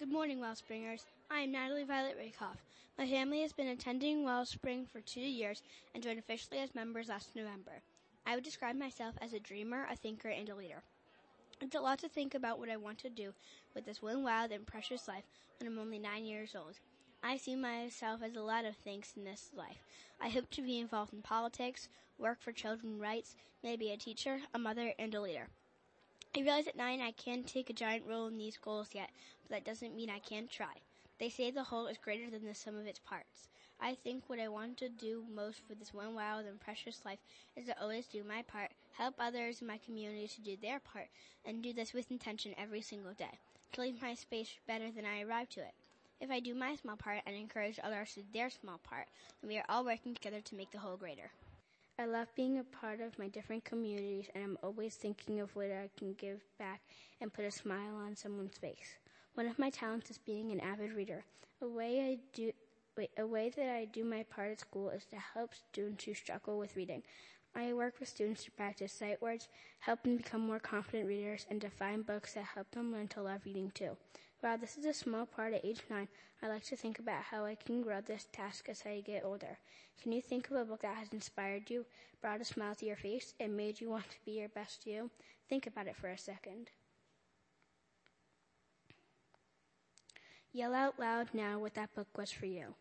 Good morning, Wellspringers. I am Natalie Violet Rakoff. My family has been attending Wellspring for two years and joined officially as members last November. I would describe myself as a dreamer, a thinker, and a leader. It's a lot to think about what I want to do with this one wild and precious life when I'm only nine years old. I see myself as a lot of things in this life. I hope to be involved in politics, work for children's rights, maybe a teacher, a mother, and a leader. I realize at nine I can't take a giant role in these goals yet, but that doesn't mean I can't try. They say the whole is greater than the sum of its parts. I think what I want to do most for this one wild and precious life is to always do my part, help others in my community to do their part, and do this with intention every single day, to leave my space better than I arrived to it. If I do my small part and encourage others to do their small part, then we are all working together to make the whole greater. I love being a part of my different communities and I'm always thinking of what I can give back and put a smile on someone's face. One of my talents is being an avid reader. A way I do a way that I do my part at school is to help students who struggle with reading. I work with students to practice sight words, help them become more confident readers, and to find books that help them learn to love reading too. While this is a small part at age nine, I like to think about how I can grow this task as I get older. Can you think of a book that has inspired you, brought a smile to your face, and made you want to be your best you? Think about it for a second. Yell out loud now what that book was for you.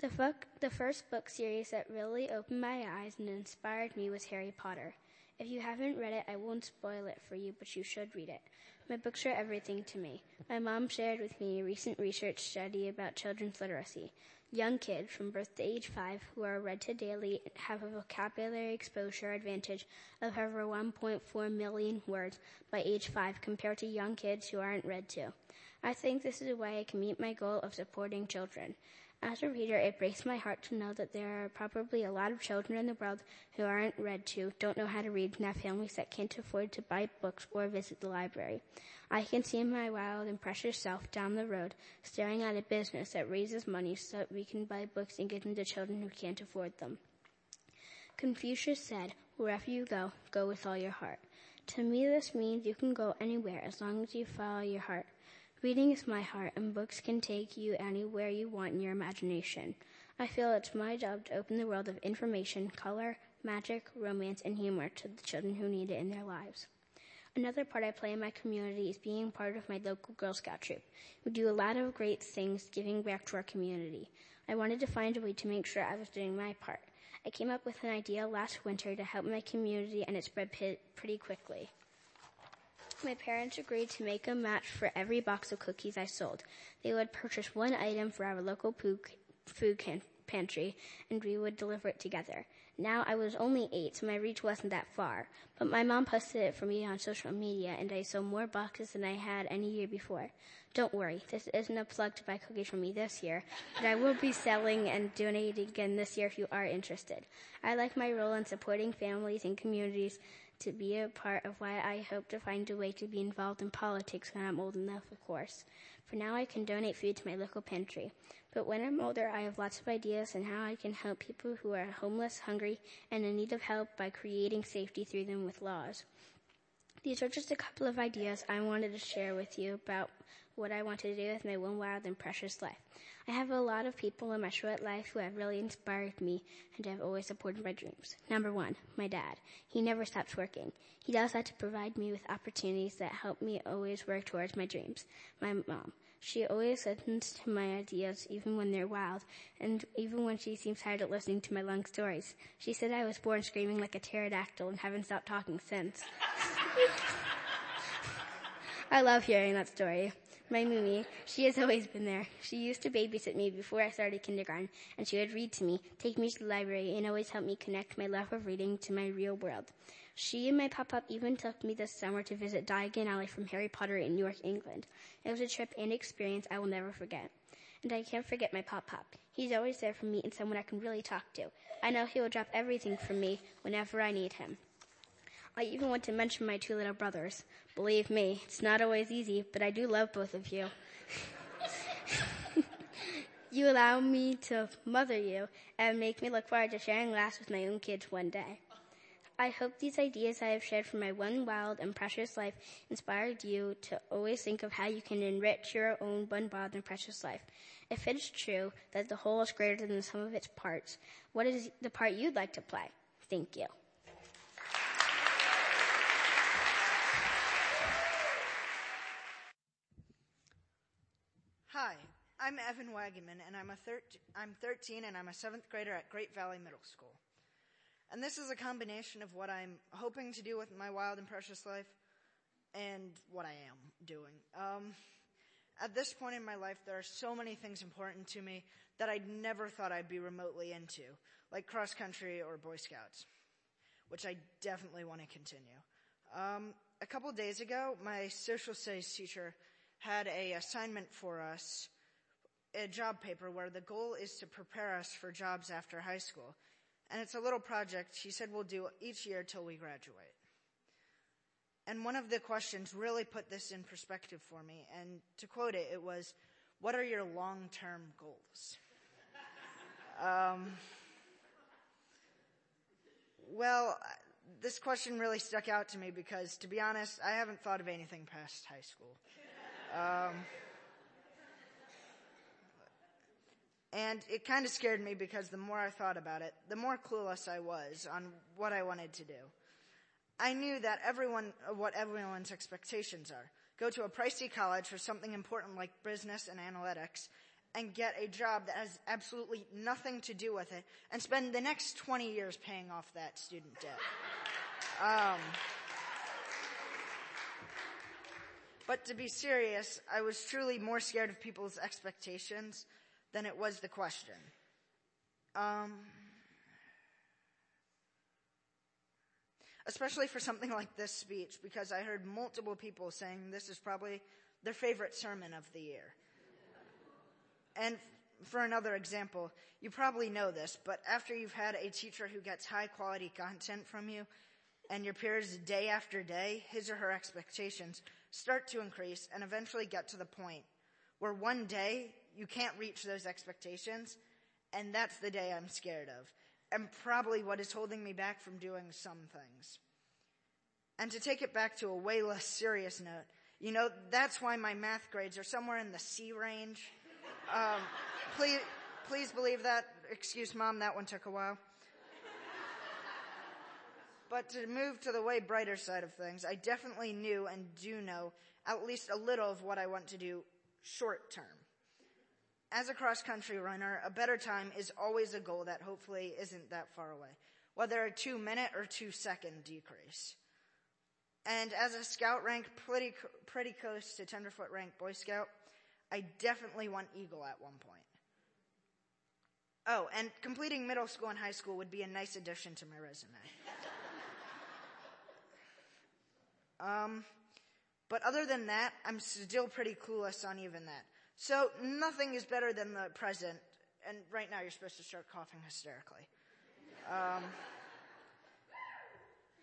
The, book, the first book series that really opened my eyes and inspired me was Harry Potter. If you haven't read it, I won't spoil it for you, but you should read it. My books are everything to me. My mom shared with me a recent research study about children's literacy. Young kids from birth to age five who are read to daily have a vocabulary exposure advantage of over 1.4 million words by age five compared to young kids who aren't read to. I think this is a way I can meet my goal of supporting children. As a reader, it breaks my heart to know that there are probably a lot of children in the world who aren't read to, don't know how to read, and have families that can't afford to buy books or visit the library. I can see my wild and precious self down the road, staring at a business that raises money so that we can buy books and give them to children who can't afford them. Confucius said, wherever you go, go with all your heart. To me, this means you can go anywhere as long as you follow your heart. Reading is my heart, and books can take you anywhere you want in your imagination. I feel it's my job to open the world of information, color, magic, romance, and humor to the children who need it in their lives. Another part I play in my community is being part of my local Girl Scout troop. We do a lot of great things giving back to our community. I wanted to find a way to make sure I was doing my part. I came up with an idea last winter to help my community and it spread pretty quickly. My parents agreed to make a match for every box of cookies I sold. They would purchase one item for our local food can- pantry and we would deliver it together. Now I was only eight, so my reach wasn't that far, but my mom posted it for me on social media and I sold more boxes than I had any year before. Don't worry, this isn't a plug to buy cookies from me this year, but I will be selling and donating again this year if you are interested. I like my role in supporting families and communities to be a part of why I hope to find a way to be involved in politics when I'm old enough, of course. For now, I can donate food to my local pantry. But when I'm older, I have lots of ideas on how I can help people who are homeless, hungry, and in need of help by creating safety through them with laws. These are just a couple of ideas I wanted to share with you about what I want to do with my one wild and precious life. I have a lot of people in my short life who have really inspired me and have always supported my dreams. Number one, my dad. He never stops working. He does that to provide me with opportunities that help me always work towards my dreams. My mom. She always listens to my ideas even when they're wild and even when she seems tired of listening to my long stories. She said I was born screaming like a pterodactyl and haven't stopped talking since. I love hearing that story my Mimi, she has always been there. She used to babysit me before I started kindergarten, and she would read to me, take me to the library, and always help me connect my love of reading to my real world. She and my pop-up even took me this summer to visit Diagon Alley from Harry Potter in New York, England. It was a trip and experience I will never forget. And I can't forget my pop-pop. He's always there for me and someone I can really talk to. I know he will drop everything for me whenever I need him. I even want to mention my two little brothers. Believe me, it's not always easy, but I do love both of you. you allow me to mother you and make me look forward to sharing laughs with my own kids one day. I hope these ideas I have shared from my one wild and precious life inspired you to always think of how you can enrich your own one wild and precious life. If it is true that the whole is greater than the sum of its parts, what is the part you'd like to play? Thank you. Hi, I'm Evan Wagaman, and I'm a thir- I'm 13, and I'm a seventh grader at Great Valley Middle School. And this is a combination of what I'm hoping to do with my wild and precious life and what I am doing. Um, at this point in my life, there are so many things important to me that I never thought I'd be remotely into, like cross country or Boy Scouts, which I definitely want to continue. Um, a couple days ago, my social studies teacher had a assignment for us, a job paper where the goal is to prepare us for jobs after high school. And it's a little project she said we'll do each year till we graduate. And one of the questions really put this in perspective for me. And to quote it, it was, what are your long-term goals? um, well, this question really stuck out to me because, to be honest, I haven't thought of anything past high school. Um, and it kind of scared me because the more I thought about it, the more clueless I was on what I wanted to do. I knew that everyone, what everyone's expectations are. Go to a pricey college for something important like business and analytics and get a job that has absolutely nothing to do with it and spend the next 20 years paying off that student debt. Um, but to be serious, I was truly more scared of people's expectations than it was the question. Um, especially for something like this speech, because I heard multiple people saying this is probably their favorite sermon of the year. And for another example, you probably know this, but after you've had a teacher who gets high quality content from you, and your peers day after day, his or her expectations start to increase and eventually get to the point where one day you can't reach those expectations, and that's the day I'm scared of, and probably what is holding me back from doing some things. And to take it back to a way less serious note, you know, that's why my math grades are somewhere in the C range. Um, please, please believe that. Excuse mom, that one took a while. But to move to the way brighter side of things, I definitely knew and do know at least a little of what I want to do short term. As a cross country runner, a better time is always a goal that hopefully isn't that far away, whether a two minute or two second decrease. And as a scout rank, pretty, pretty close to tenderfoot rank Boy Scout, I definitely want Eagle at one point. Oh, and completing middle school and high school would be a nice addition to my resume. um, but other than that, I'm still pretty clueless on even that. So nothing is better than the present. And right now you're supposed to start coughing hysterically. Um,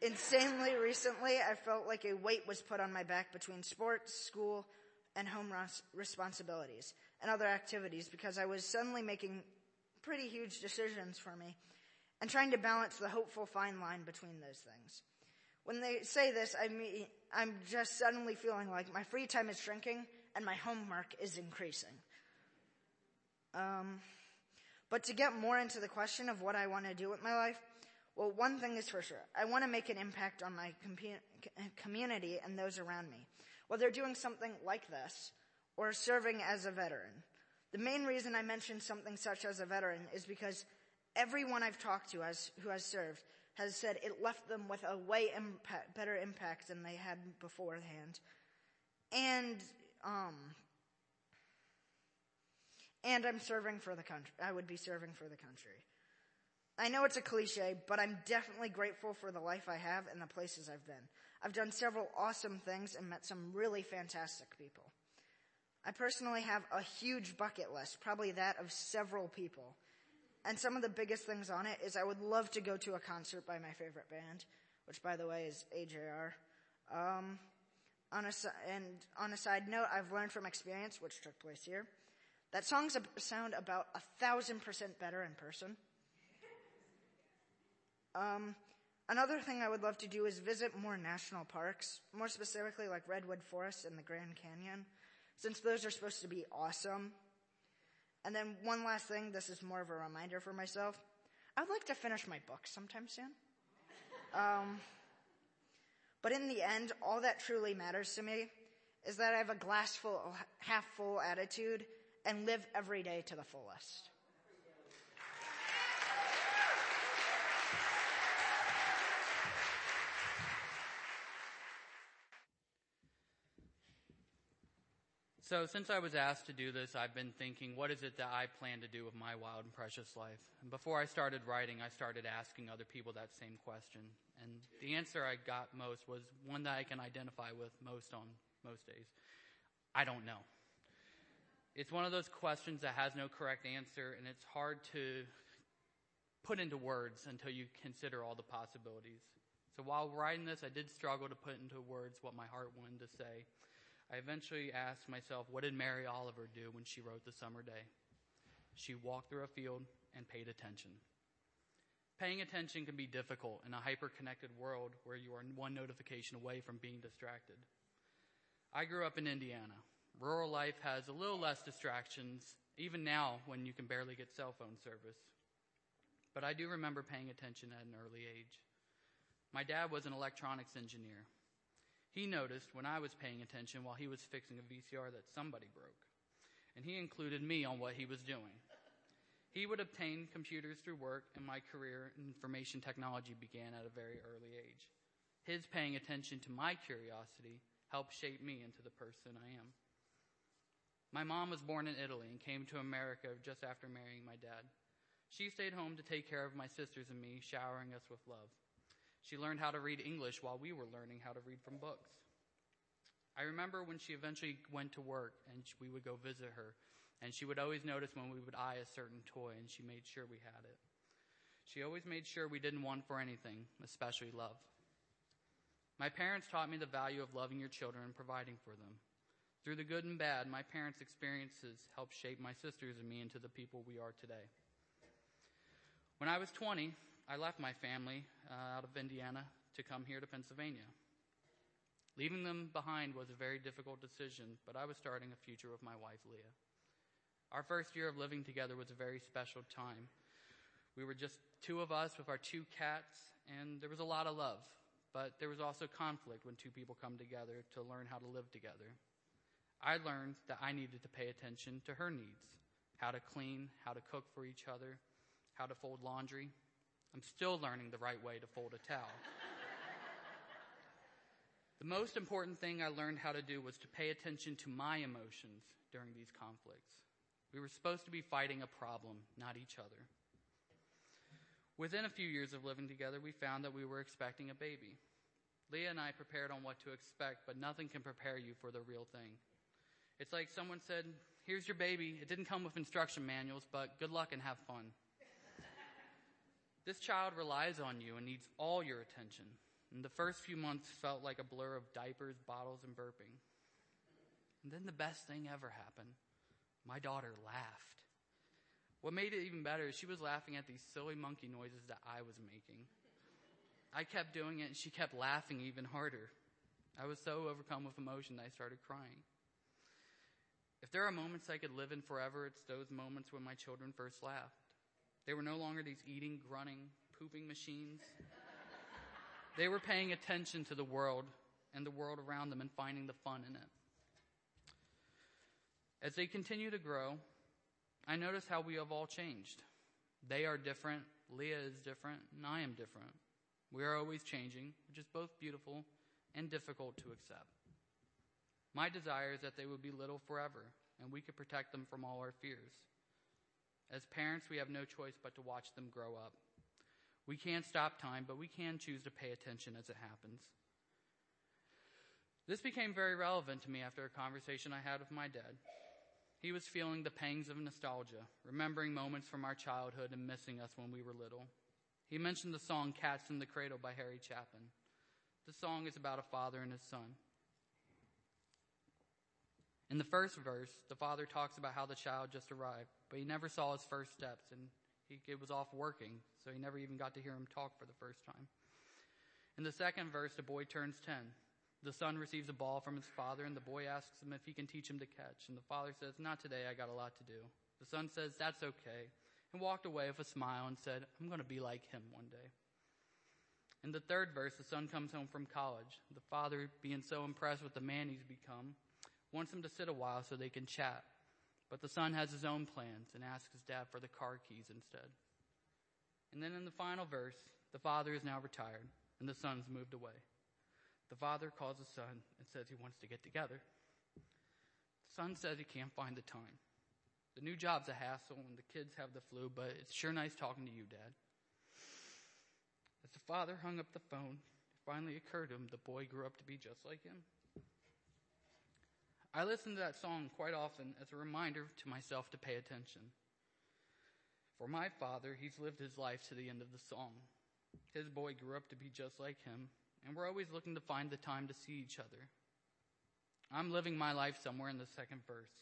insanely recently, I felt like a weight was put on my back between sports, school, and home responsibilities and other activities because I was suddenly making pretty huge decisions for me and trying to balance the hopeful fine line between those things. When they say this, I mean, I'm just suddenly feeling like my free time is shrinking and my homework is increasing. Um, but to get more into the question of what I want to do with my life, well, one thing is for sure. I want to make an impact on my community and those around me, whether doing something like this or serving as a veteran. The main reason I mention something such as a veteran is because everyone I've talked to has, who has served has said it left them with a way better impact than they had beforehand. And um, and I'm serving for the country. I would be serving for the country. I know it's a cliche, but I'm definitely grateful for the life I have and the places I've been. I've done several awesome things and met some really fantastic people. I personally have a huge bucket list, probably that of several people. And some of the biggest things on it is I would love to go to a concert by my favorite band, which by the way is AJR. Um, on a, and on a side note, I've learned from experience, which took place here, that songs sound about a thousand percent better in person. Um, Another thing I would love to do is visit more national parks, more specifically like Redwood Forest and the Grand Canyon, since those are supposed to be awesome. And then one last thing, this is more of a reminder for myself. I'd like to finish my book sometime soon. Um, but in the end, all that truly matters to me is that I have a glass full, half full attitude and live every day to the fullest. So, since I was asked to do this, I've been thinking, what is it that I plan to do with my wild and precious life? And before I started writing, I started asking other people that same question. And the answer I got most was one that I can identify with most on most days. I don't know. It's one of those questions that has no correct answer, and it's hard to put into words until you consider all the possibilities. So while writing this, I did struggle to put into words what my heart wanted to say. I eventually asked myself, what did Mary Oliver do when she wrote The Summer Day? She walked through a field and paid attention. Paying attention can be difficult in a hyper-connected world where you are one notification away from being distracted. I grew up in Indiana. Rural life has a little less distractions, even now when you can barely get cell phone service. But I do remember paying attention at an early age. My dad was an electronics engineer. He noticed when I was paying attention while he was fixing a VCR that somebody broke, and he included me on what he was doing. He would obtain computers through work, and my career in information technology began at a very early age. His paying attention to my curiosity helped shape me into the person I am. My mom was born in Italy and came to America just after marrying my dad. She stayed home to take care of my sisters and me, showering us with love. She learned how to read English while we were learning how to read from books. I remember when she eventually went to work and we would go visit her, and she would always notice when we would eye a certain toy, and she made sure we had it. She always made sure we didn't want for anything, especially love. My parents taught me the value of loving your children and providing for them. Through the good and bad, my parents' experiences helped shape my sisters and me into the people we are today. When I was 20, I left my family uh, out of Indiana to come here to Pennsylvania. Leaving them behind was a very difficult decision, but I was starting a future with my wife, Leah. Our first year of living together was a very special time. We were just two of us with our two cats, and there was a lot of love, but there was also conflict when two people come together to learn how to live together. I learned that I needed to pay attention to her needs how to clean, how to cook for each other, how to fold laundry, I'm still learning the right way to fold a towel. the most important thing I learned how to do was to pay attention to my emotions during these conflicts. We were supposed to be fighting a problem, not each other. Within a few years of living together, we found that we were expecting a baby. Leah and I prepared on what to expect, but nothing can prepare you for the real thing. It's like someone said, Here's your baby. It didn't come with instruction manuals, but good luck and have fun. This child relies on you and needs all your attention. And the first few months felt like a blur of diapers, bottles, and burping. And then the best thing ever happened. My daughter laughed. What made it even better is she was laughing at these silly monkey noises that I was making. I kept doing it and she kept laughing even harder. I was so overcome with emotion that I started crying. If there are moments I could live in forever, it's those moments when my children first laughed. They were no longer these eating, grunting, pooping machines. They were paying attention to the world and the world around them and finding the fun in it. As they continue to grow, I notice how we have all changed. They are different, Leah is different, and I am different. We are always changing, which is both beautiful and difficult to accept. My desire is that they would be little forever, and we could protect them from all our fears. As parents, we have no choice but to watch them grow up. We can't stop time, but we can choose to pay attention as it happens. This became very relevant to me after a conversation I had with my dad. He was feeling the pangs of nostalgia, remembering moments from our childhood and missing us when we were little. He mentioned the song Cats in the Cradle by Harry Chapin. The song is about a father and his son. In the first verse, the father talks about how the child just arrived, but he never saw his first steps and he was off working, so he never even got to hear him talk for the first time. In the second verse, the boy turns 10. The son receives a ball from his father, and the boy asks him if he can teach him to catch. And the father says, Not today, I got a lot to do. The son says, That's okay, and walked away with a smile and said, I'm going to be like him one day. In the third verse, the son comes home from college. The father, being so impressed with the man he's become, wants him to sit a while so they can chat. But the son has his own plans and asks his dad for the car keys instead. And then in the final verse, the father is now retired and the son's moved away. The father calls his son and says he wants to get together. The son says he can't find the time. The new job's a hassle and the kids have the flu, but it's sure nice talking to you, Dad. As the father hung up the phone, it finally occurred to him the boy grew up to be just like him. I listen to that song quite often as a reminder to myself to pay attention. For my father, he's lived his life to the end of the song. His boy grew up to be just like him, and we're always looking to find the time to see each other. I'm living my life somewhere in the second verse.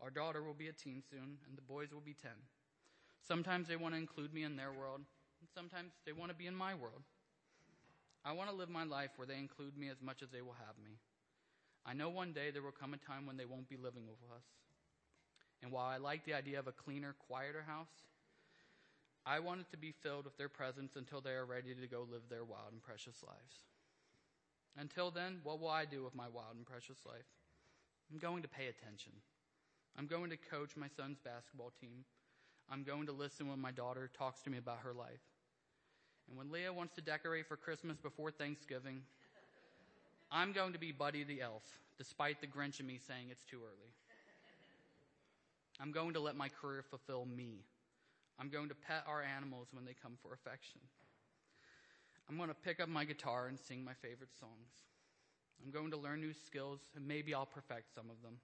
Our daughter will be a teen soon, and the boys will be 10. Sometimes they want to include me in their world, and sometimes they want to be in my world. I want to live my life where they include me as much as they will have me. I know one day there will come a time when they won't be living with us. And while I like the idea of a cleaner, quieter house, I want it to be filled with their presence until they are ready to go live their wild and precious lives. Until then, what will I do with my wild and precious life? I'm going to pay attention. I'm going to coach my son's basketball team. I'm going to listen when my daughter talks to me about her life. And when Leah wants to decorate for Christmas before Thanksgiving, I'm going to be Buddy the Elf, despite the Grinch in me saying it's too early. I'm going to let my career fulfill me. I'm going to pet our animals when they come for affection. I'm going to pick up my guitar and sing my favorite songs. I'm going to learn new skills and maybe I'll perfect some of them.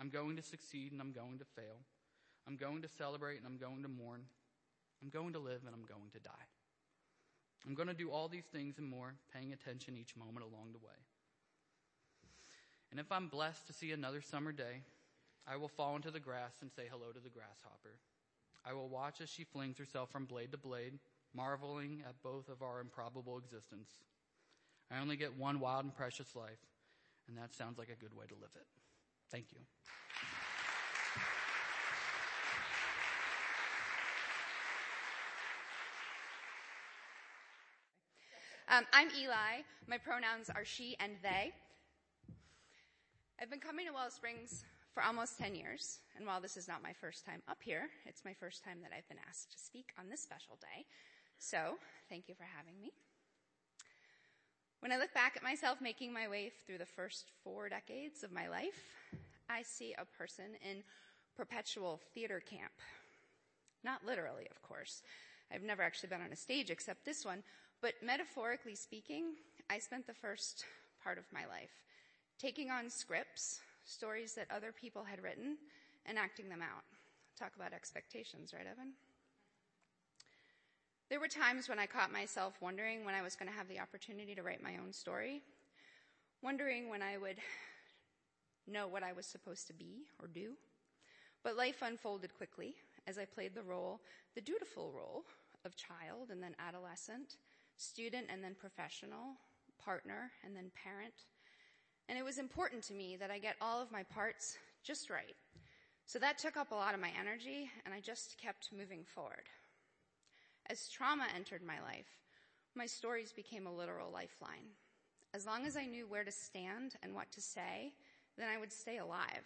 I'm going to succeed and I'm going to fail. I'm going to celebrate and I'm going to mourn. I'm going to live and I'm going to die. I'm going to do all these things and more, paying attention each moment along the way. And if I'm blessed to see another summer day, I will fall into the grass and say hello to the grasshopper. I will watch as she flings herself from blade to blade, marveling at both of our improbable existence. I only get one wild and precious life, and that sounds like a good way to live it. Thank you. Um, I'm Eli. My pronouns are she and they. I've been coming to WellSprings for almost 10 years, and while this is not my first time up here, it's my first time that I've been asked to speak on this special day. So, thank you for having me. When I look back at myself making my way through the first four decades of my life, I see a person in perpetual theater camp. Not literally, of course. I've never actually been on a stage except this one, but metaphorically speaking, I spent the first part of my life taking on scripts, stories that other people had written, and acting them out. Talk about expectations, right, Evan? There were times when I caught myself wondering when I was going to have the opportunity to write my own story, wondering when I would know what I was supposed to be or do. But life unfolded quickly as I played the role, the dutiful role of child and then adolescent, student and then professional, partner and then parent, and it was important to me that I get all of my parts just right. So that took up a lot of my energy, and I just kept moving forward. As trauma entered my life, my stories became a literal lifeline. As long as I knew where to stand and what to say, then I would stay alive.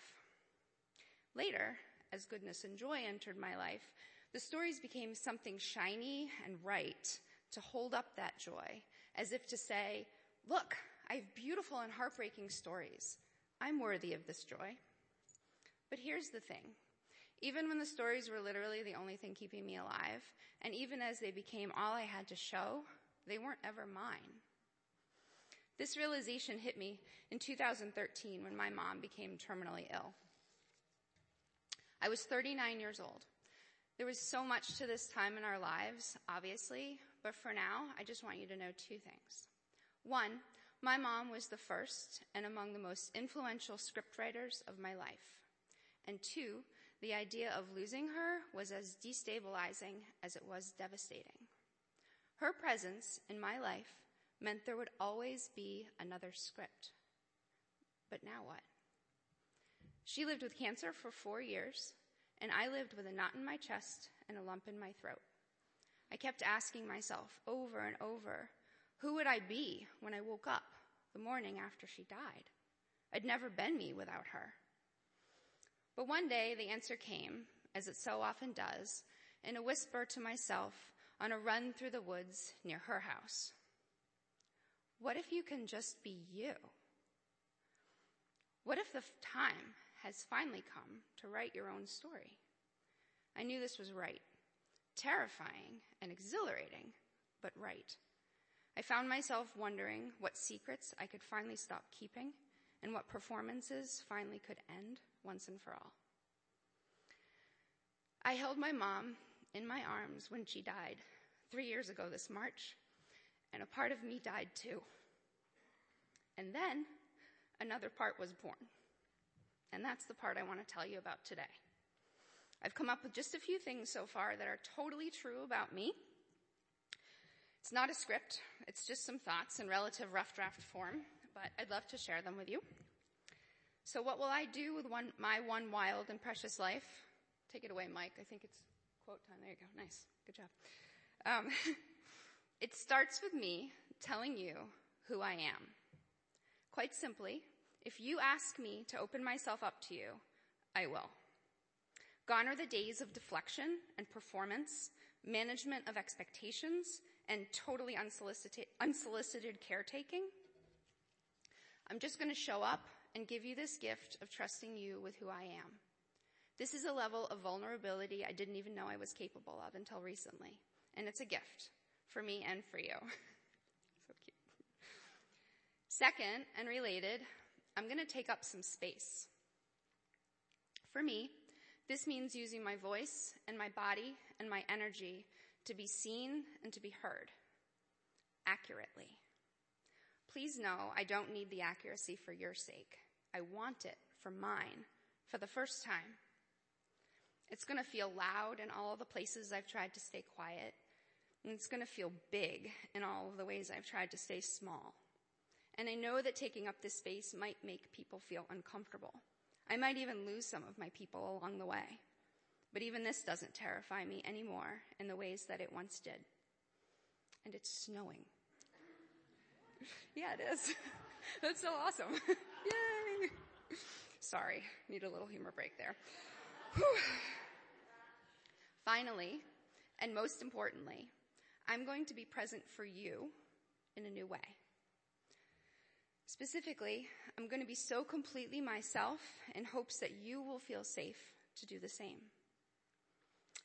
Later, as goodness and joy entered my life, the stories became something shiny and right to hold up that joy, as if to say, look, I have beautiful and heartbreaking stories. I'm worthy of this joy. But here's the thing. Even when the stories were literally the only thing keeping me alive, and even as they became all I had to show, they weren't ever mine. This realization hit me in 2013 when my mom became terminally ill. I was 39 years old. There was so much to this time in our lives, obviously, but for now, I just want you to know two things. One, my mom was the first and among the most influential scriptwriters of my life. And two, the idea of losing her was as destabilizing as it was devastating. Her presence in my life meant there would always be another script. But now what? She lived with cancer for four years, and I lived with a knot in my chest and a lump in my throat. I kept asking myself over and over, who would I be when I woke up the morning after she died? I'd never been me without her. But one day the answer came, as it so often does, in a whisper to myself on a run through the woods near her house. What if you can just be you? What if the time has finally come to write your own story? I knew this was right. Terrifying and exhilarating, but right. I found myself wondering what secrets I could finally stop keeping and what performances finally could end once and for all. I held my mom in my arms when she died three years ago this March, and a part of me died too. And then another part was born. And that's the part I want to tell you about today. I've come up with just a few things so far that are totally true about me. It's not a script, it's just some thoughts in relative rough draft form, but I'd love to share them with you. So, what will I do with one, my one wild and precious life? Take it away, Mike. I think it's quote time. There you go. Nice. Good job. Um, it starts with me telling you who I am. Quite simply, if you ask me to open myself up to you, I will. Gone are the days of deflection and performance, management of expectations, and totally unsolicited, unsolicited caretaking. I'm just going to show up and give you this gift of trusting you with who I am. This is a level of vulnerability I didn't even know I was capable of until recently. And it's a gift for me and for you. so cute. Second, and related, I'm going to take up some space. For me, this means using my voice and my body and my energy to be seen and to be heard accurately. Please know I don't need the accuracy for your sake. I want it for mine for the first time. It's going to feel loud in all the places I've tried to stay quiet, and it's going to feel big in all of the ways I've tried to stay small. And I know that taking up this space might make people feel uncomfortable. I might even lose some of my people along the way. But even this doesn't terrify me anymore in the ways that it once did. And it's snowing. yeah, it is. That's so awesome. Yay! Sorry, need a little humor break there. Whew. Finally, and most importantly, I'm going to be present for you in a new way. Specifically, I'm going to be so completely myself in hopes that you will feel safe to do the same.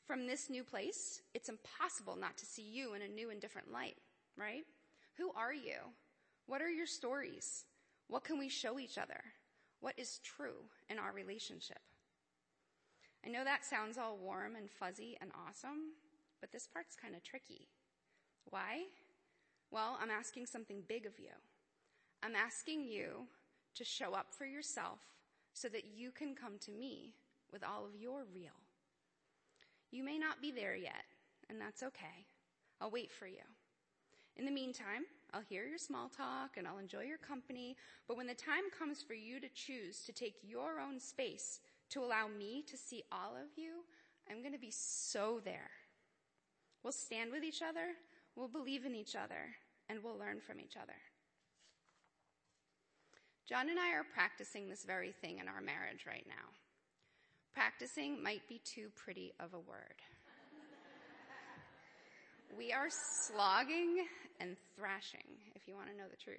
From this new place, it's impossible not to see you in a new and different light, right? Who are you? What are your stories? What can we show each other? What is true in our relationship? I know that sounds all warm and fuzzy and awesome, but this part's kind of tricky. Why? Well, I'm asking something big of you. I'm asking you to show up for yourself so that you can come to me with all of your real. You may not be there yet, and that's okay. I'll wait for you. In the meantime, I'll hear your small talk and I'll enjoy your company, but when the time comes for you to choose to take your own space to allow me to see all of you, I'm to be so there. We'll stand with each other, we'll believe in each other, and we'll learn from each other. John and I are practicing this very thing in our marriage right now. Practicing might be too pretty of a word. we are slogging and thrashing, if you want to know the truth.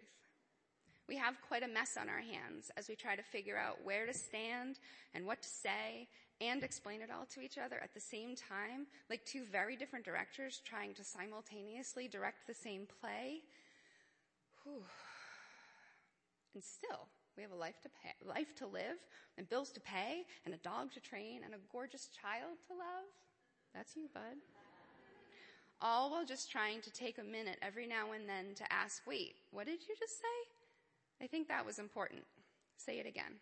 We have quite a mess on our hands as we try to figure out where to stand and what to say and explain it all to each other at the same time, like two very different directors trying to simultaneously direct the same play. Whew. And still, we have a life to pay, life to live, and bills to pay, and a dog to train, and a gorgeous child to love. That's you, bud. All while just trying to take a minute every now and then to ask, wait, what did you just say? I think that was important. Say it again.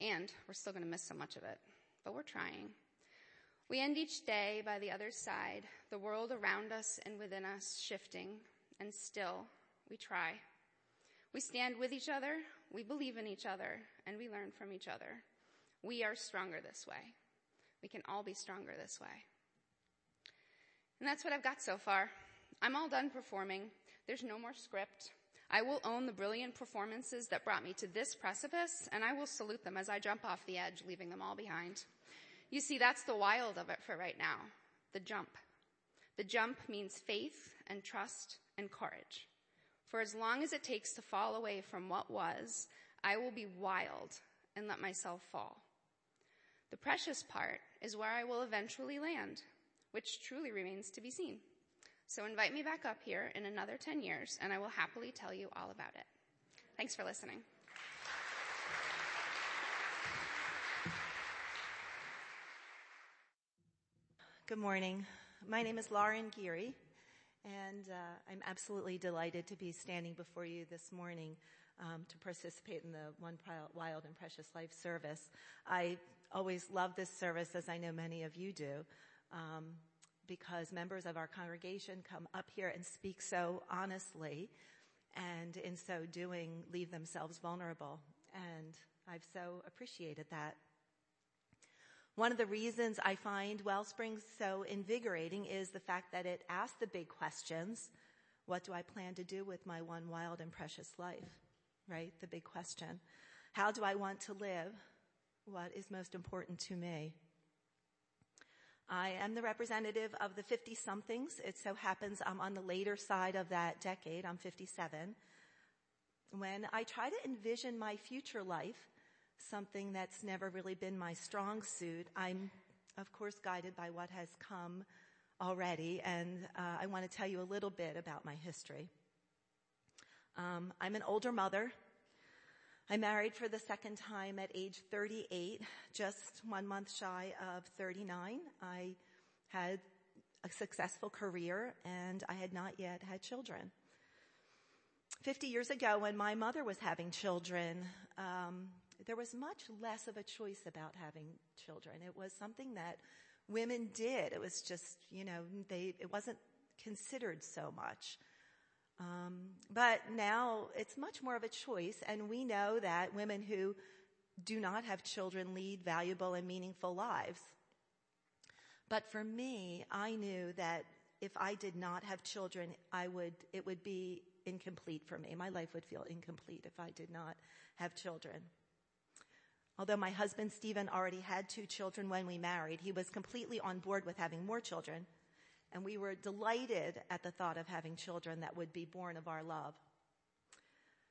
And we're still going to miss so much of it, but we're trying. We end each day by the other side, the world around us and within us shifting, and still we try. We stand with each other, we believe in each other, and we learn from each other. We are stronger this way. We can all be stronger this way. And that's what I've got so far. I'm all done performing. There's no more script. I will own the brilliant performances that brought me to this precipice, and I will salute them as I jump off the edge, leaving them all behind. You see, that's the wild of it for right now. The jump. The jump means faith and trust and courage. For as long as it takes to fall away from what was, I will be wild and let myself fall. The precious part is where I will eventually land, which truly remains to be seen. So invite me back up here in another 10 years and I will happily tell you all about it. Thanks for listening. Good morning. My name is Lauren Geary, and uh, I'm absolutely delighted to be standing before you this morning um, to participate in the One Wild and Precious Life service. I always love this service, as I know many of you do. Um, because members of our congregation come up here and speak so honestly and in so doing leave themselves vulnerable. And I've so appreciated that. One of the reasons I find Wellspring so invigorating is the fact that it asks the big questions. What do I plan to do with my one wild and precious life? Right? The big question. How do I want to live? What is most important to me? I am the representative of the 50 somethings. It so happens I'm on the later side of that decade. I'm 57. When I try to envision my future life, something that's never really been my strong suit, I'm of course guided by what has come already and uh, I want to tell you a little bit about my history. Um, I'm an older mother. I married for the second time at age 38, just one month shy of 39. I had a successful career and I had not yet had children. 50 years ago when my mother was having children, um, there was much less of a choice about having children. It was something that women did. It was just, you know, they, it wasn't considered so much. Um, but now it's much more of a choice, and we know that women who do not have children lead valuable and meaningful lives. But for me, I knew that if I did not have children, I would, it would be incomplete for me. My life would feel incomplete if I did not have children. Although my husband Stephen already had two children when we married, he was completely on board with having more children and we were delighted at the thought of having children that would be born of our love.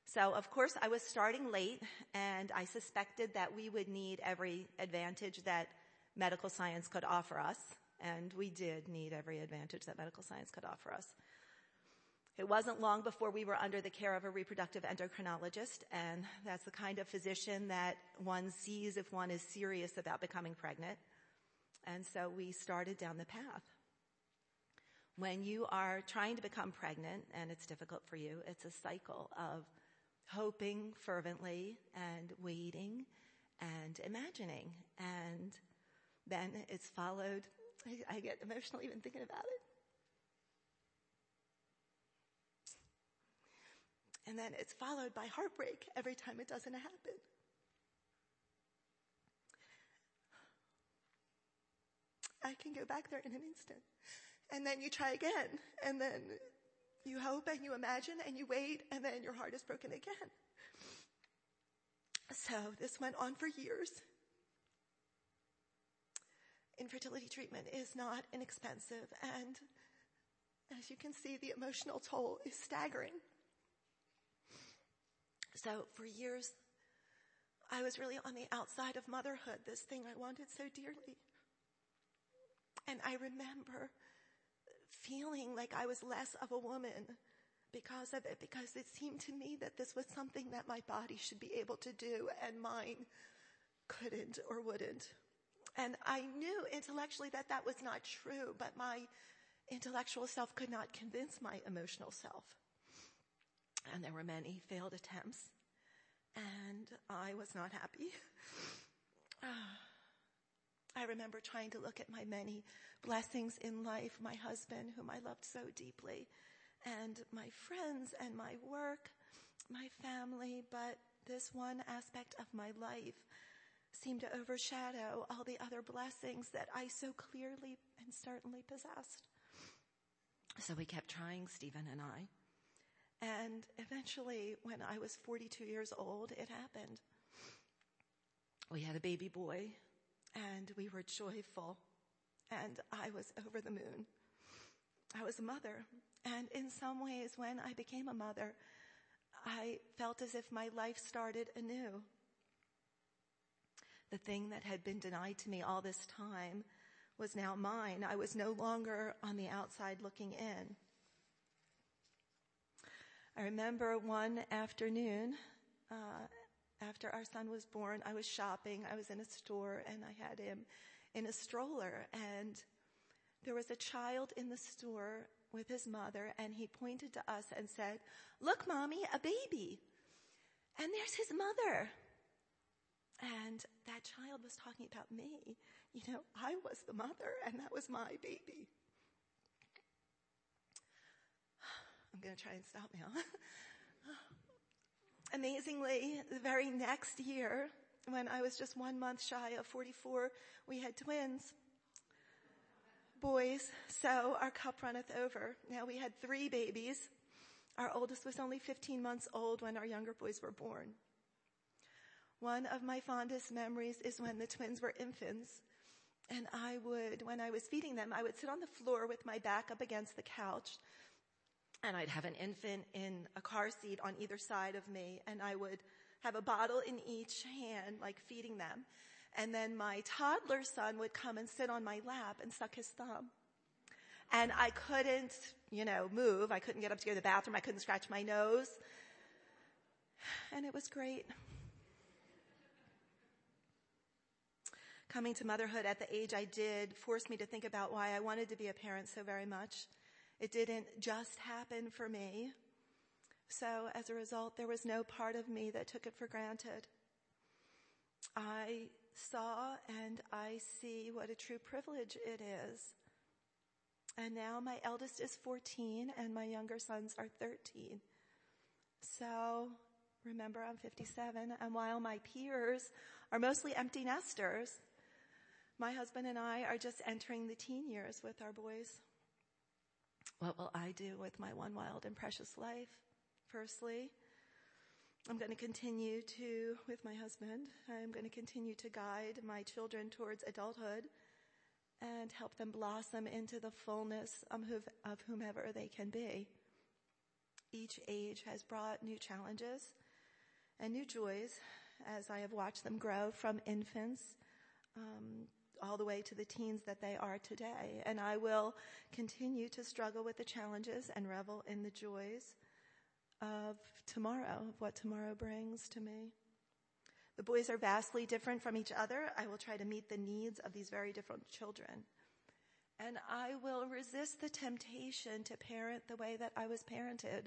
So of course I was starting late and I suspected that we would need every advantage that medical science could offer us. And we did need every advantage that medical science could offer us. It wasn't long before we were under the care of a reproductive endocrinologist, and that's the kind of physician that one sees if one is serious about becoming pregnant. And so we started down the path. When you are trying to become pregnant and it's difficult for you, it's a cycle of hoping fervently and waiting and imagining. And then it's followed, I, I get emotional even thinking about it. And then it's followed by heartbreak every time it doesn't happen. I can go back there in an instant and then you try again, and then you hope and you imagine and you wait, and then your heart is broken again. So this went on for years. Infertility treatment is not inexpensive, and as you can see, the emotional toll is staggering. So for years, I was really on the outside of motherhood, this thing I wanted so dearly. And I remember feeling like I was less of a woman because of it, because it seemed to me that this was something that my body should be able to do and mine couldn't or wouldn't. And I knew intellectually that that was not true, but my intellectual self could not convince my emotional self. And there were many failed attempts, and I was not happy. I remember trying to look at my many blessings in life, my husband, whom I loved so deeply, and my friends and my work, my family, but this one aspect of my life seemed to overshadow all the other blessings that I so clearly and certainly possessed. So we kept trying, Stephen and I. And eventually, when I was 42 years old, it happened. We had a baby boy, and we were joyful, and I was over the moon. I was a mother, and in some ways, when I became a mother, I felt as if my life started anew. The thing that had been denied to me all this time was now mine. I was no longer on the outside looking in. I remember one afternoon, uh, after our son was born, I was shopping. I was in a store and I had him in a stroller and there was a child in the store with his mother and he pointed to us and said, look mommy, a baby. And there's his mother. And that child was talking about me. You know, I was the mother and that was my baby. I'm going to try and stop now. Amazingly, the very next year, when I was just one month shy of 44, we had twins. Boys, so our cup runneth over. Now we had three babies. Our oldest was only 15 months old when our younger boys were born. One of my fondest memories is when the twins were infants. And I would, when I was feeding them, I would sit on the floor with my back up against the couch and I'd have an infant in a car seat on either side of me and I would have a bottle in each hand, like feeding them. And then my toddler son would come and sit on my lap and suck his thumb. And I couldn't, you know, move. I couldn't get up to go to the bathroom. I couldn't scratch my nose. And it was great. Coming to motherhood at the age I did forced me to think about why I wanted to be a parent so very much. It didn't just happen for me. So as a result, there was no part of me that took it for granted. I saw and I see what a true privilege it is. And now my eldest is 14 and my younger sons are 13. So remember I'm 57 and while my peers are mostly empty nesters, my husband and I are just entering the teen years with our boys. What will I do with my one wild and precious life? Firstly, I'm going to continue to, with my husband, I'm going to continue to guide my children towards adulthood and help them blossom into the fullness of whomever they can be. Each age has brought new challenges and new joys as I have watched them grow from infants um, all the way to the teens that they are today. And I will continue to struggle with the challenges and revel in the joys of tomorrow, of what tomorrow brings to me. The boys are vastly different from each other. I will try to meet the needs of these very different children. And I will resist the temptation to parent the way that I was parented.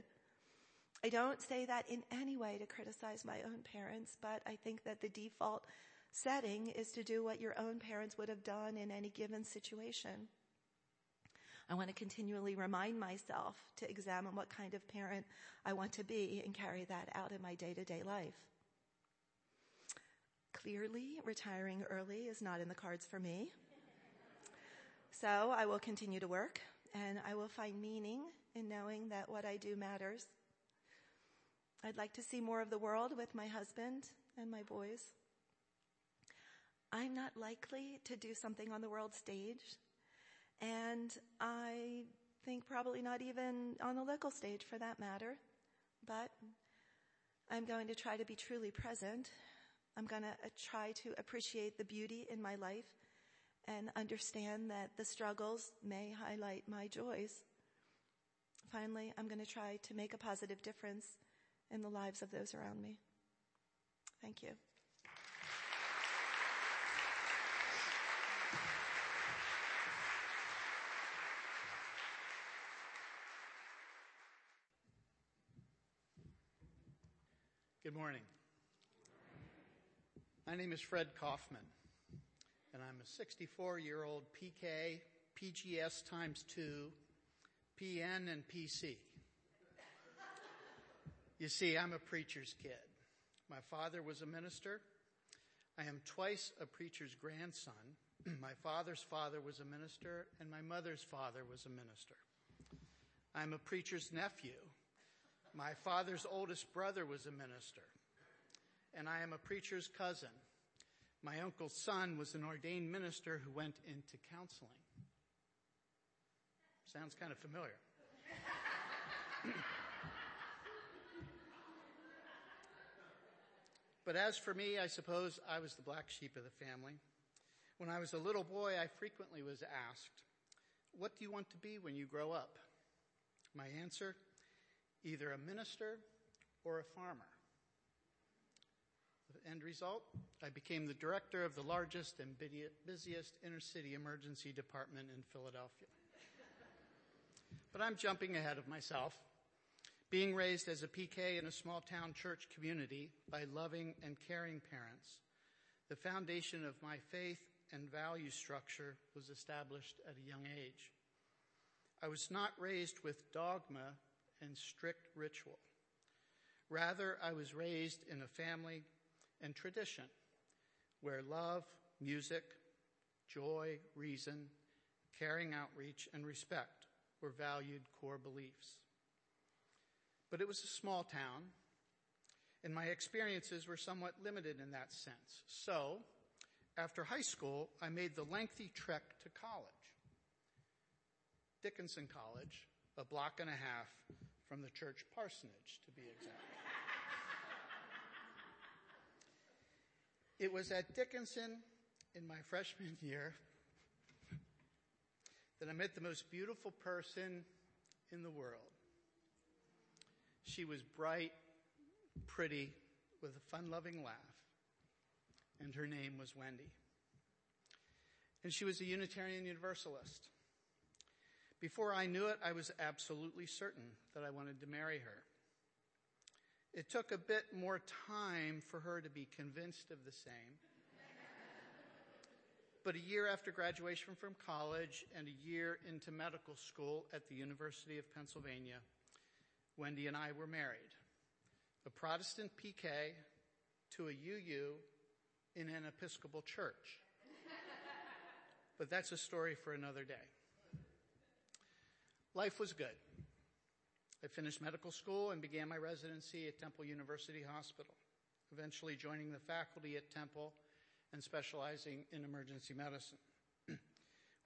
I don't say that in any way to criticize my own parents, but I think that the default setting is to do what your own parents would have done in any given situation. I want to continually remind myself to examine what kind of parent I want to be and carry that out in my day to day life. Clearly, retiring early is not in the cards for me. So I will continue to work and I will find meaning in knowing that what I do matters. I'd like to see more of the world with my husband and my boys. I'm not likely to do something on the world stage. And I think probably not even on the local stage for that matter. But I'm going to try to be truly present. I'm going to uh, try to appreciate the beauty in my life and understand that the struggles may highlight my joys. Finally, I'm going to try to make a positive difference in the lives of those around me. Thank you. Good morning. My name is Fred Kaufman, and I'm a 64 year old PK, PGS times two, PN, and PC. You see, I'm a preacher's kid. My father was a minister. I am twice a preacher's grandson. my father's father was a minister, and my mother's father was a minister. I'm a preacher's nephew. My father's oldest brother was a minister, and I am a preacher's cousin. My uncle's son was an ordained minister who went into counseling. Sounds kind of familiar. but as for me, I suppose I was the black sheep of the family. When I was a little boy, I frequently was asked, What do you want to be when you grow up? My answer either a minister or a farmer. The end result I became the director of the largest and busiest inner city emergency department in Philadelphia. but I'm jumping ahead of myself. Being raised as a PK in a small town church community by loving and caring parents, the foundation of my faith and value structure was established at a young age. I was not raised with dogma and strict ritual. Rather, I was raised in a family and tradition where love, music, joy, reason, caring outreach, and respect were valued core beliefs. But it was a small town, and my experiences were somewhat limited in that sense. So, after high school, I made the lengthy trek to college. Dickinson College, a block and a half from the church parsonage, to be exact. it was at Dickinson in my freshman year that I met the most beautiful person in the world. She was bright, pretty, with a fun loving laugh, and her name was Wendy. And she was a Unitarian Universalist. Before I knew it, I was absolutely certain that I wanted to marry her. It took a bit more time for her to be convinced of the same. but a year after graduation from college and a year into medical school at the University of Pennsylvania, Wendy and I were married. A Protestant PK to a UU in an Episcopal church. but that's a story for another day. Life was good. I finished medical school and began my residency at Temple University Hospital, eventually joining the faculty at Temple and specializing in emergency medicine.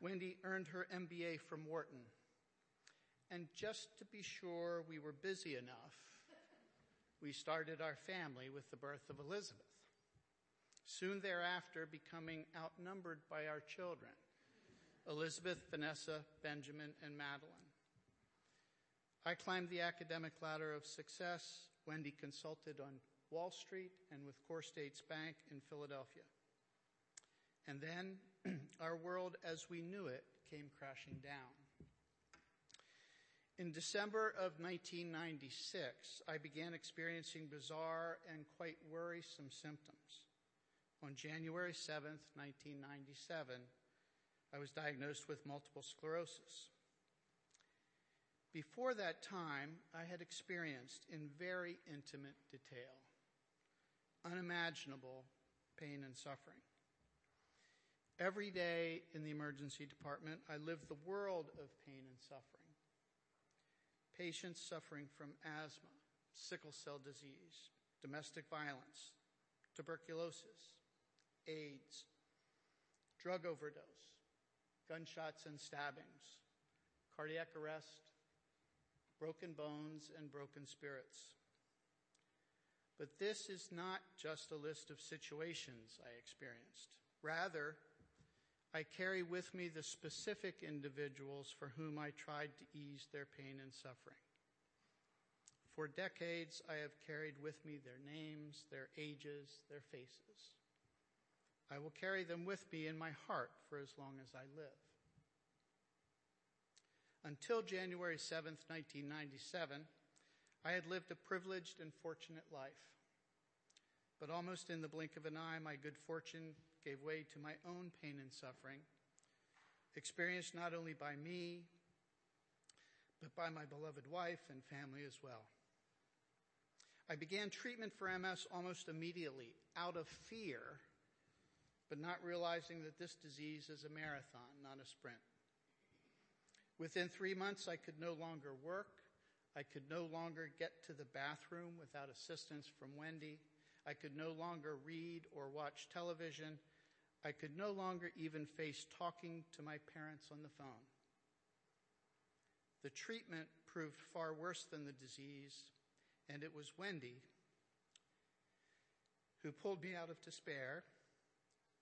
Wendy earned her MBA from Wharton. And just to be sure we were busy enough, we started our family with the birth of Elizabeth. Soon thereafter, becoming outnumbered by our children Elizabeth, Vanessa, Benjamin, and Madeline. I climbed the academic ladder of success. Wendy consulted on Wall Street and with CoreStates Bank in Philadelphia. And then our world as we knew it came crashing down. In December of 1996, I began experiencing bizarre and quite worrisome symptoms. On January 7th, 1997, I was diagnosed with multiple sclerosis. Before that time, I had experienced in very intimate detail unimaginable pain and suffering. Every day in the emergency department, I lived the world of pain and suffering. Patients suffering from asthma, sickle cell disease, domestic violence, tuberculosis, AIDS, drug overdose, gunshots and stabbings, cardiac arrest, broken bones, and broken spirits. But this is not just a list of situations I experienced. Rather, I carry with me the specific individuals for whom I tried to ease their pain and suffering. For decades, I have carried with me their names, their ages, their faces. I will carry them with me in my heart for as long as I live. Until January 7th, 1997, I had lived a privileged and fortunate life. But almost in the blink of an eye, my good fortune gave way to my own pain and suffering, experienced not only by me, but by my beloved wife and family as well. I began treatment for MS almost immediately out of fear, but not realizing that this disease is a marathon, not a sprint. Within three months, I could no longer work. I could no longer get to the bathroom without assistance from Wendy. I could no longer read or watch television. I could no longer even face talking to my parents on the phone. The treatment proved far worse than the disease, and it was Wendy who pulled me out of despair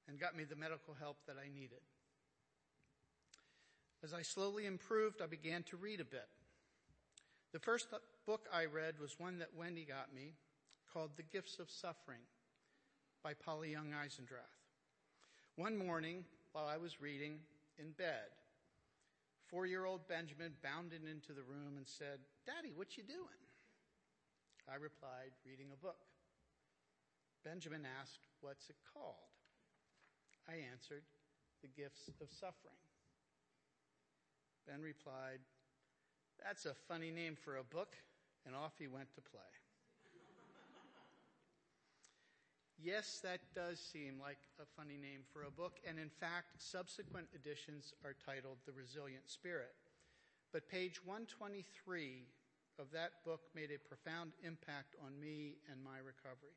and got me the medical help that I needed. As I slowly improved, I began to read a bit. The first book I read was one that Wendy got me called The Gifts of Suffering by Polly Young Eisendrath. One morning, while I was reading in bed, four year old Benjamin bounded into the room and said, Daddy, what you doing? I replied, reading a book. Benjamin asked, What's it called? I answered, The Gifts of Suffering. Ben replied, That's a funny name for a book, and off he went to play. yes, that does seem like a funny name for a book, and in fact, subsequent editions are titled The Resilient Spirit. But page 123 of that book made a profound impact on me and my recovery.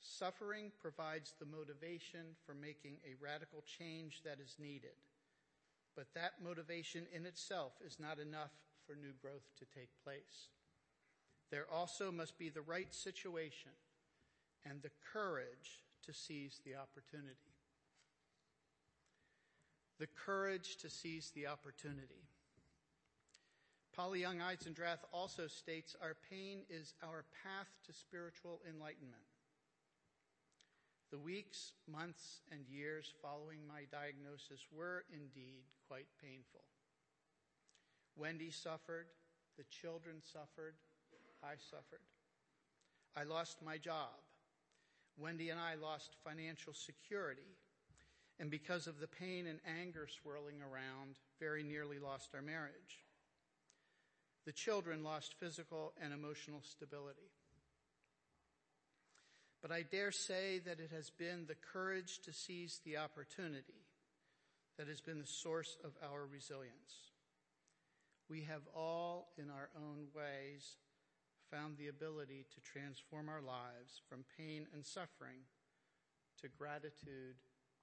Suffering provides the motivation for making a radical change that is needed. But that motivation in itself is not enough for new growth to take place. There also must be the right situation and the courage to seize the opportunity. The courage to seize the opportunity. Polly Young Eisendrath also states our pain is our path to spiritual enlightenment. The weeks, months, and years following my diagnosis were indeed quite painful. Wendy suffered, the children suffered, I suffered. I lost my job. Wendy and I lost financial security, and because of the pain and anger swirling around, very nearly lost our marriage. The children lost physical and emotional stability. But I dare say that it has been the courage to seize the opportunity that has been the source of our resilience. We have all, in our own ways, found the ability to transform our lives from pain and suffering to gratitude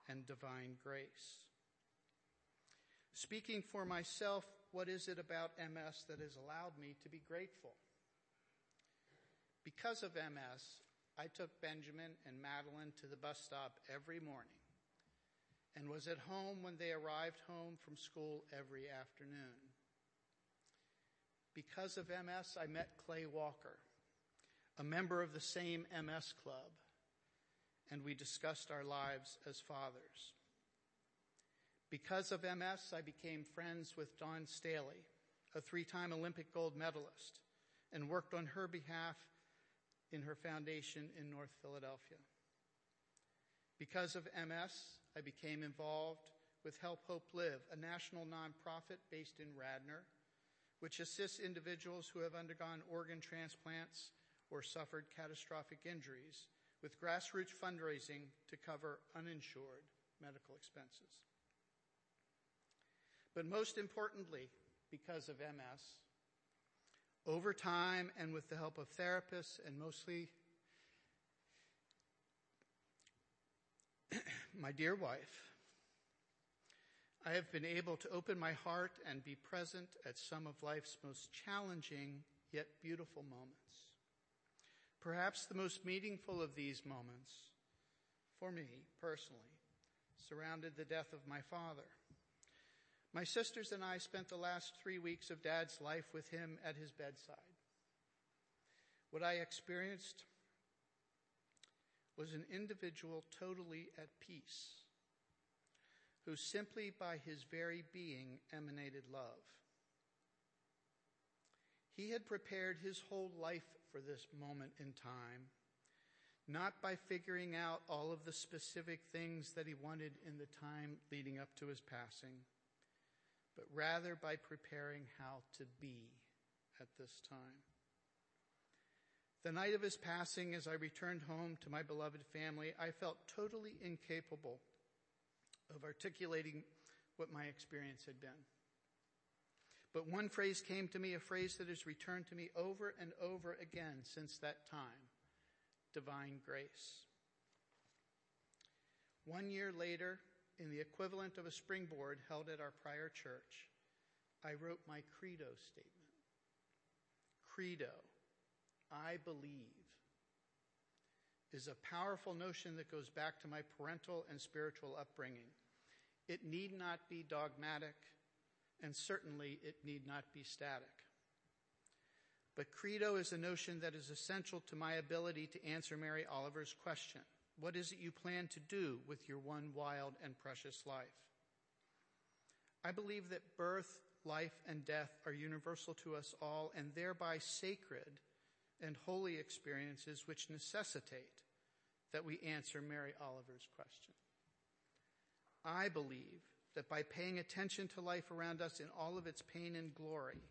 and divine grace. Speaking for myself, what is it about MS that has allowed me to be grateful? Because of MS, I took Benjamin and Madeline to the bus stop every morning and was at home when they arrived home from school every afternoon. Because of MS, I met Clay Walker, a member of the same MS club, and we discussed our lives as fathers. Because of MS, I became friends with Dawn Staley, a three time Olympic gold medalist, and worked on her behalf in her foundation in North Philadelphia. Because of MS, I became involved with Help Hope Live, a national nonprofit based in Radnor, which assists individuals who have undergone organ transplants or suffered catastrophic injuries with grassroots fundraising to cover uninsured medical expenses. But most importantly, because of MS, over time and with the help of therapists and mostly my dear wife, I have been able to open my heart and be present at some of life's most challenging yet beautiful moments. Perhaps the most meaningful of these moments, for me personally, surrounded the death of my father. My sisters and I spent the last three weeks of Dad's life with him at his bedside. What I experienced was an individual totally at peace, who simply by his very being emanated love. He had prepared his whole life for this moment in time, not by figuring out all of the specific things that he wanted in the time leading up to his passing but rather by preparing how to be at this time. The night of his passing, as I returned home to my beloved family, I felt totally incapable of articulating what my experience had been. But one phrase came to me, a phrase that has returned to me over and over again since that time divine grace. One year later, in the equivalent of a springboard held at our prior church, I wrote my credo statement. Credo, I believe, is a powerful notion that goes back to my parental and spiritual upbringing. It need not be dogmatic, and certainly it need not be static. But credo is a notion that is essential to my ability to answer Mary Oliver's question What is it you plan to do with your one wild and precious life? I believe that birth, life, and death are universal to us all and thereby sacred and holy experiences which necessitate that we answer Mary Oliver's question. I believe that by paying attention to life around us in all of its pain and glory,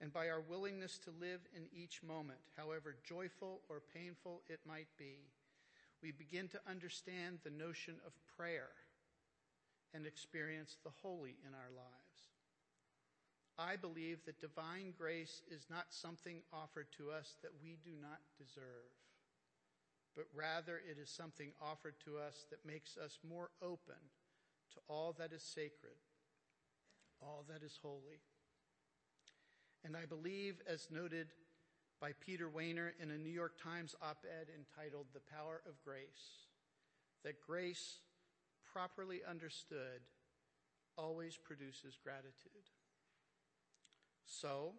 and by our willingness to live in each moment, however joyful or painful it might be, we begin to understand the notion of prayer and experience the holy in our lives. I believe that divine grace is not something offered to us that we do not deserve, but rather it is something offered to us that makes us more open to all that is sacred, all that is holy. And I believe, as noted by Peter Wehner in a New York Times op ed entitled The Power of Grace, that grace, properly understood, always produces gratitude. So,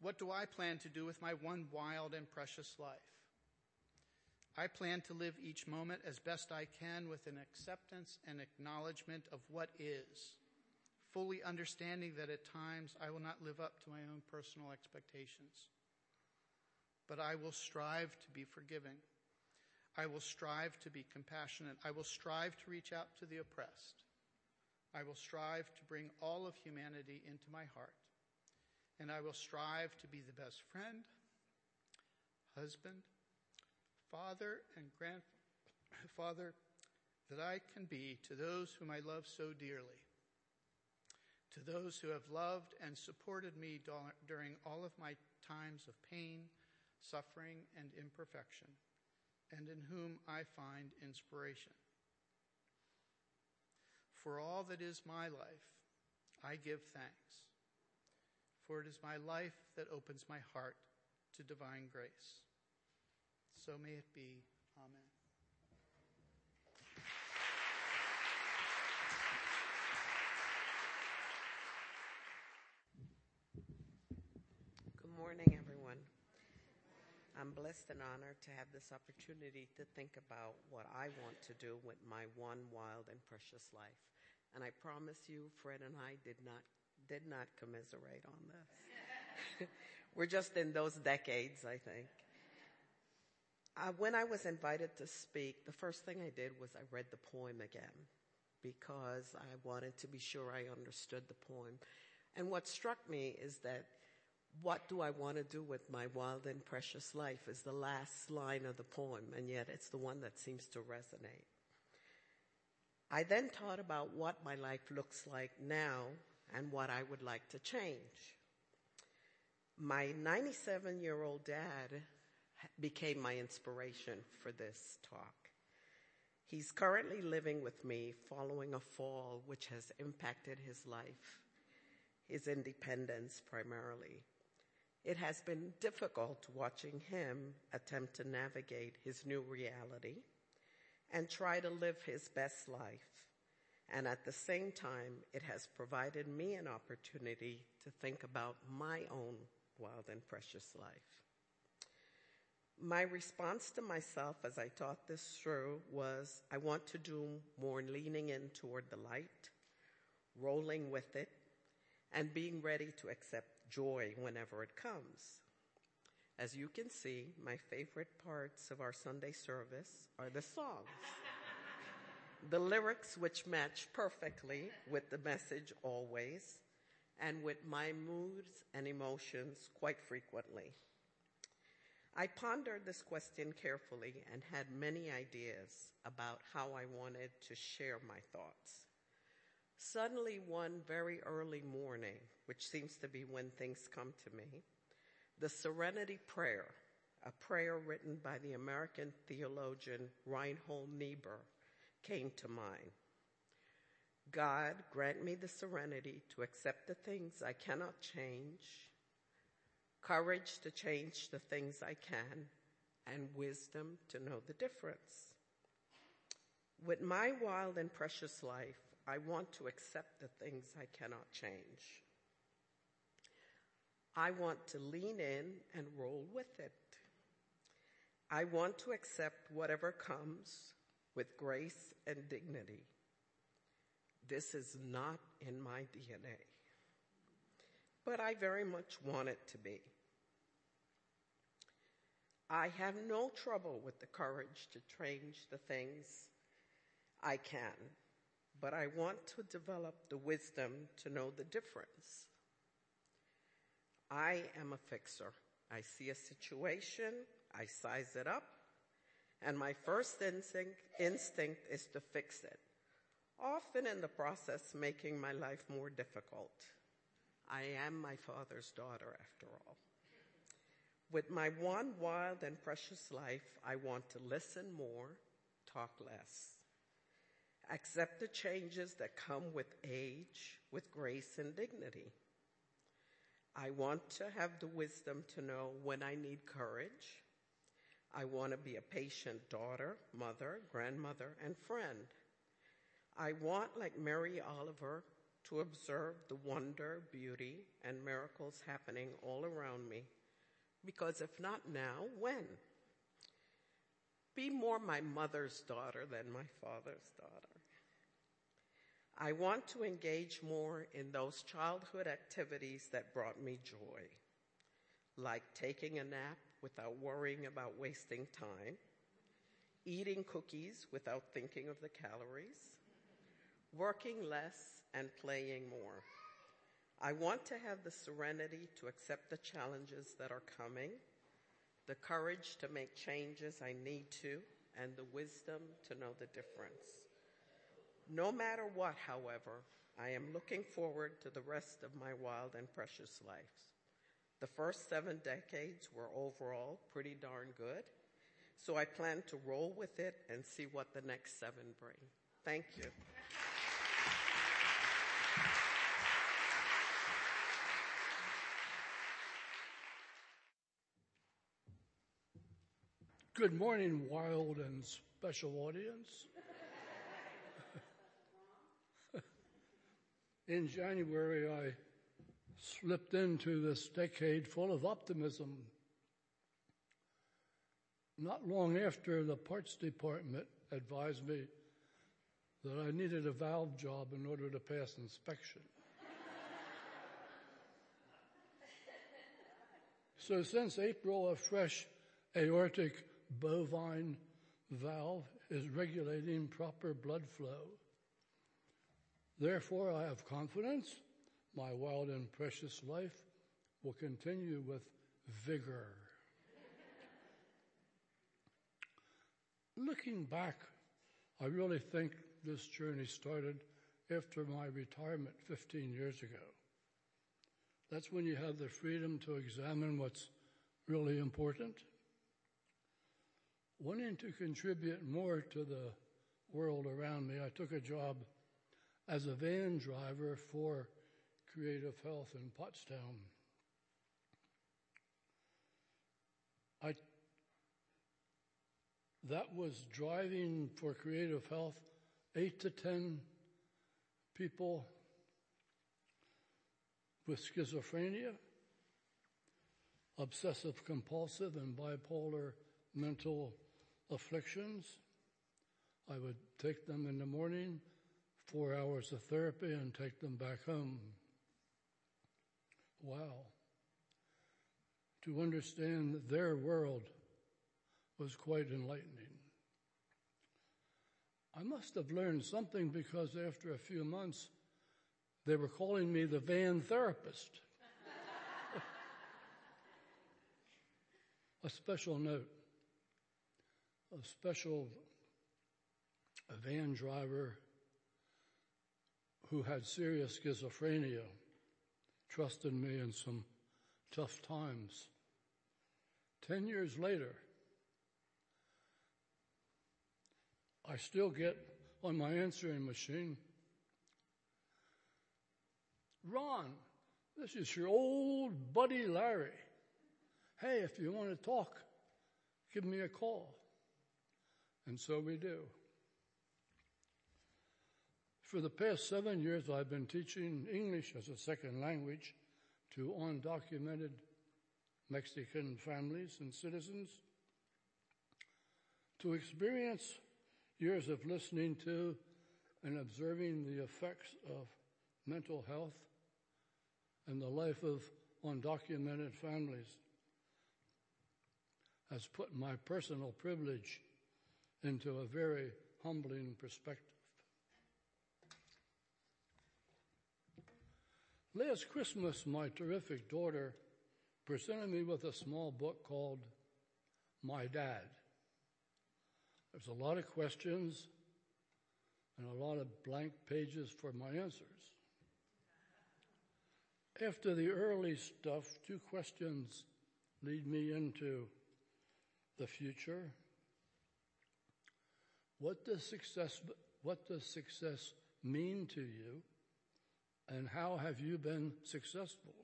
what do I plan to do with my one wild and precious life? I plan to live each moment as best I can with an acceptance and acknowledgement of what is, fully understanding that at times I will not live up to my own personal expectations. But I will strive to be forgiving. I will strive to be compassionate. I will strive to reach out to the oppressed. I will strive to bring all of humanity into my heart. And I will strive to be the best friend, husband, father and grandfather that I can be to those whom I love so dearly, to those who have loved and supported me during all of my times of pain, suffering, and imperfection, and in whom I find inspiration. For all that is my life, I give thanks, for it is my life that opens my heart to divine grace. So may it be. Amen. Good morning. I'm blessed and honored to have this opportunity to think about what I want to do with my one wild and precious life. And I promise you, Fred and I did not did not commiserate on this. We're just in those decades, I think. Uh, when I was invited to speak, the first thing I did was I read the poem again because I wanted to be sure I understood the poem. And what struck me is that what do I want to do with my wild and precious life is the last line of the poem, and yet it's the one that seems to resonate. I then thought about what my life looks like now and what I would like to change. My 97 year old dad became my inspiration for this talk. He's currently living with me following a fall which has impacted his life, his independence primarily. It has been difficult watching him attempt to navigate his new reality and try to live his best life. And at the same time, it has provided me an opportunity to think about my own wild and precious life. My response to myself as I thought this through was I want to do more leaning in toward the light, rolling with it, and being ready to accept joy whenever it comes. As you can see, my favorite parts of our Sunday service are the songs. the lyrics, which match perfectly with the message always, and with my moods and emotions quite frequently. I pondered this question carefully and had many ideas about how I wanted to share my thoughts. Suddenly, one very early morning, which seems to be when things come to me, the Serenity Prayer, a prayer written by the American theologian Reinhold Niebuhr, came to mind. God, grant me the serenity to accept the things I cannot change, courage to change the things I can, and wisdom to know the difference. With my wild and precious life, I want to accept the things I cannot change. I want to lean in and roll with it. I want to accept whatever comes with grace and dignity. This is not in my DNA. But I very much want it to be. I have no trouble with the courage to change the things I can, but I want to develop the wisdom to know the difference. I am a fixer. I see a situation, I size it up, and my first instinct, instinct is to fix it often in the process making my life more difficult. I am my father's daughter, after all. With my one wild and precious life, I want to listen more, talk less. Accept the changes that come with age, with grace and dignity. I want to have the wisdom to know when I need courage. I want to be a patient daughter, mother, grandmother, and friend. I want, like Mary Oliver, to observe the wonder, beauty, and miracles happening all around me. Because if not now, when? Be more my mother's daughter than my father's daughter. I want to engage more in those childhood activities that brought me joy, like taking a nap without worrying about wasting time, eating cookies without thinking of the calories, working less and playing more. I want to have the serenity to accept the challenges that are coming, the courage to make changes I need to, and the wisdom to know the difference. No matter what, however, I am looking forward to the rest of my wild and precious life. The first seven decades were overall pretty darn good, so I plan to roll with it and see what the next seven bring. Thank you. Good morning, wild and special audience. In January, I slipped into this decade full of optimism. Not long after, the parts department advised me that I needed a valve job in order to pass inspection. so, since April, a fresh aortic bovine valve is regulating proper blood flow. Therefore, I have confidence my wild and precious life will continue with vigor. Looking back, I really think this journey started after my retirement 15 years ago. That's when you have the freedom to examine what's really important wanting to contribute more to the world around me, I took a job as a van driver for Creative Health in Pottstown. I that was driving for Creative Health eight to ten people with schizophrenia, obsessive compulsive, and bipolar mental afflictions. I would take them in the morning, four hours of therapy, and take them back home. Wow. To understand their world was quite enlightening. I must have learned something because after a few months, they were calling me the van therapist. a special note. A special van driver who had serious schizophrenia trusted me in some tough times. Ten years later, I still get on my answering machine, Ron, this is your old buddy Larry. Hey, if you want to talk, give me a call. And so we do. For the past seven years, I've been teaching English as a second language to undocumented Mexican families and citizens. To experience years of listening to and observing the effects of mental health and the life of undocumented families has put my personal privilege into a very humbling perspective. Last Christmas, my terrific daughter presented me with a small book called My Dad. There's a lot of questions and a lot of blank pages for my answers. After the early stuff, two questions lead me into the future. What does success, what does success mean to you? And how have you been successful?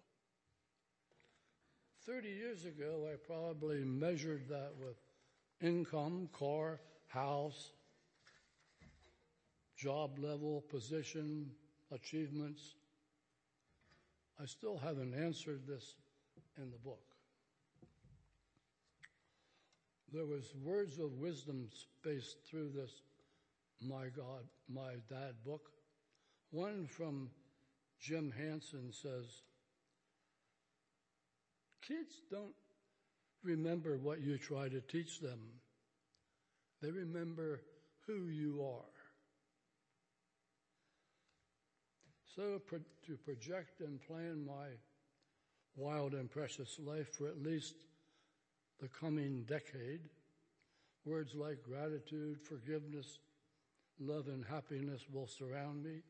30 years ago, I probably measured that with income, car, house, job level, position, achievements. I still haven't answered this in the book. There was words of wisdom spaced through this my God, my dad book. One from Jim Henson says, Kids don't remember what you try to teach them. They remember who you are. So, pro- to project and plan my wild and precious life for at least the coming decade, words like gratitude, forgiveness, love, and happiness will surround me.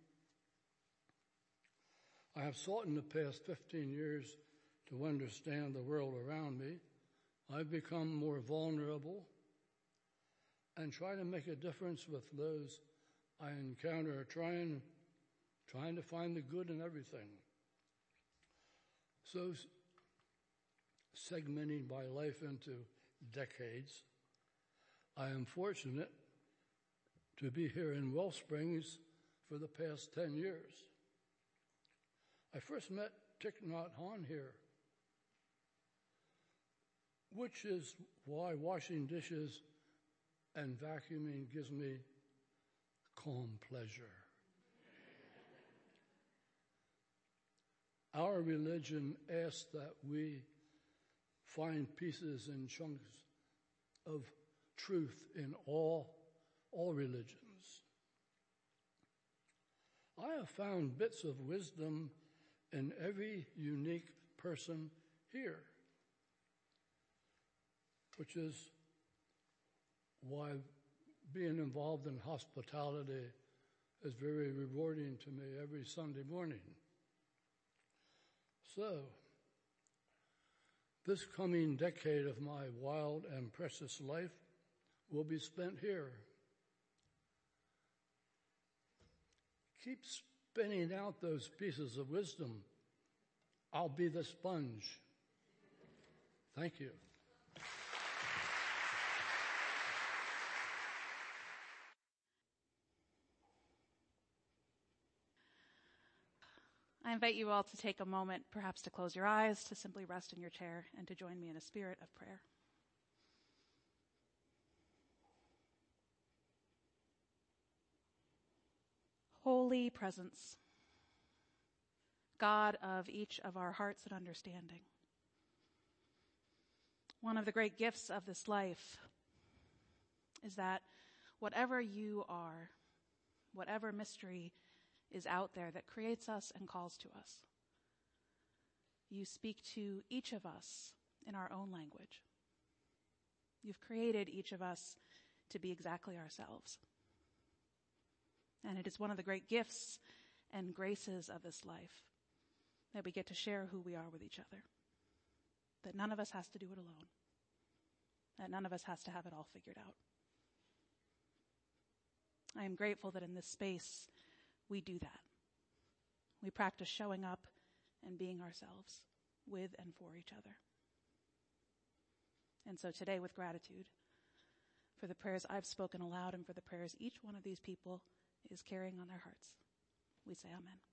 I have sought in the past 15 years to understand the world around me. I've become more vulnerable and try to make a difference with those I encounter, trying, trying to find the good in everything. So, segmenting my life into decades, I am fortunate to be here in WellSprings for the past 10 years. I first met Thich Nhat Hanh here, which is why washing dishes and vacuuming gives me calm pleasure. Our religion asks that we find pieces and chunks of truth in all, all religions. I have found bits of wisdom in every unique person here, which is why being involved in hospitality is very rewarding to me every Sunday morning. So, this coming decade of my wild and precious life will be spent here. Keep spinning out those pieces of wisdom. I'll be the sponge. Thank you. I invite you all to take a moment, perhaps to close your eyes, to simply rest in your chair, and to join me in a spirit of prayer. Holy Presence, God of each of our hearts and understanding. One of the great gifts of this life is that whatever you are, whatever mystery is out there that creates us and calls to us. You speak to each of us in our own language. You've created each of us to be exactly ourselves. And it is one of the great gifts and graces of this life that we get to share who we are with each other. That none of us has to do it alone. That none of us has to have it all figured out. I am grateful that in this space we do that. We practice showing up and being ourselves with and for each other. And so today, with gratitude for the prayers I've spoken aloud and for the prayers each one of these people is carrying on their hearts, we say Amen.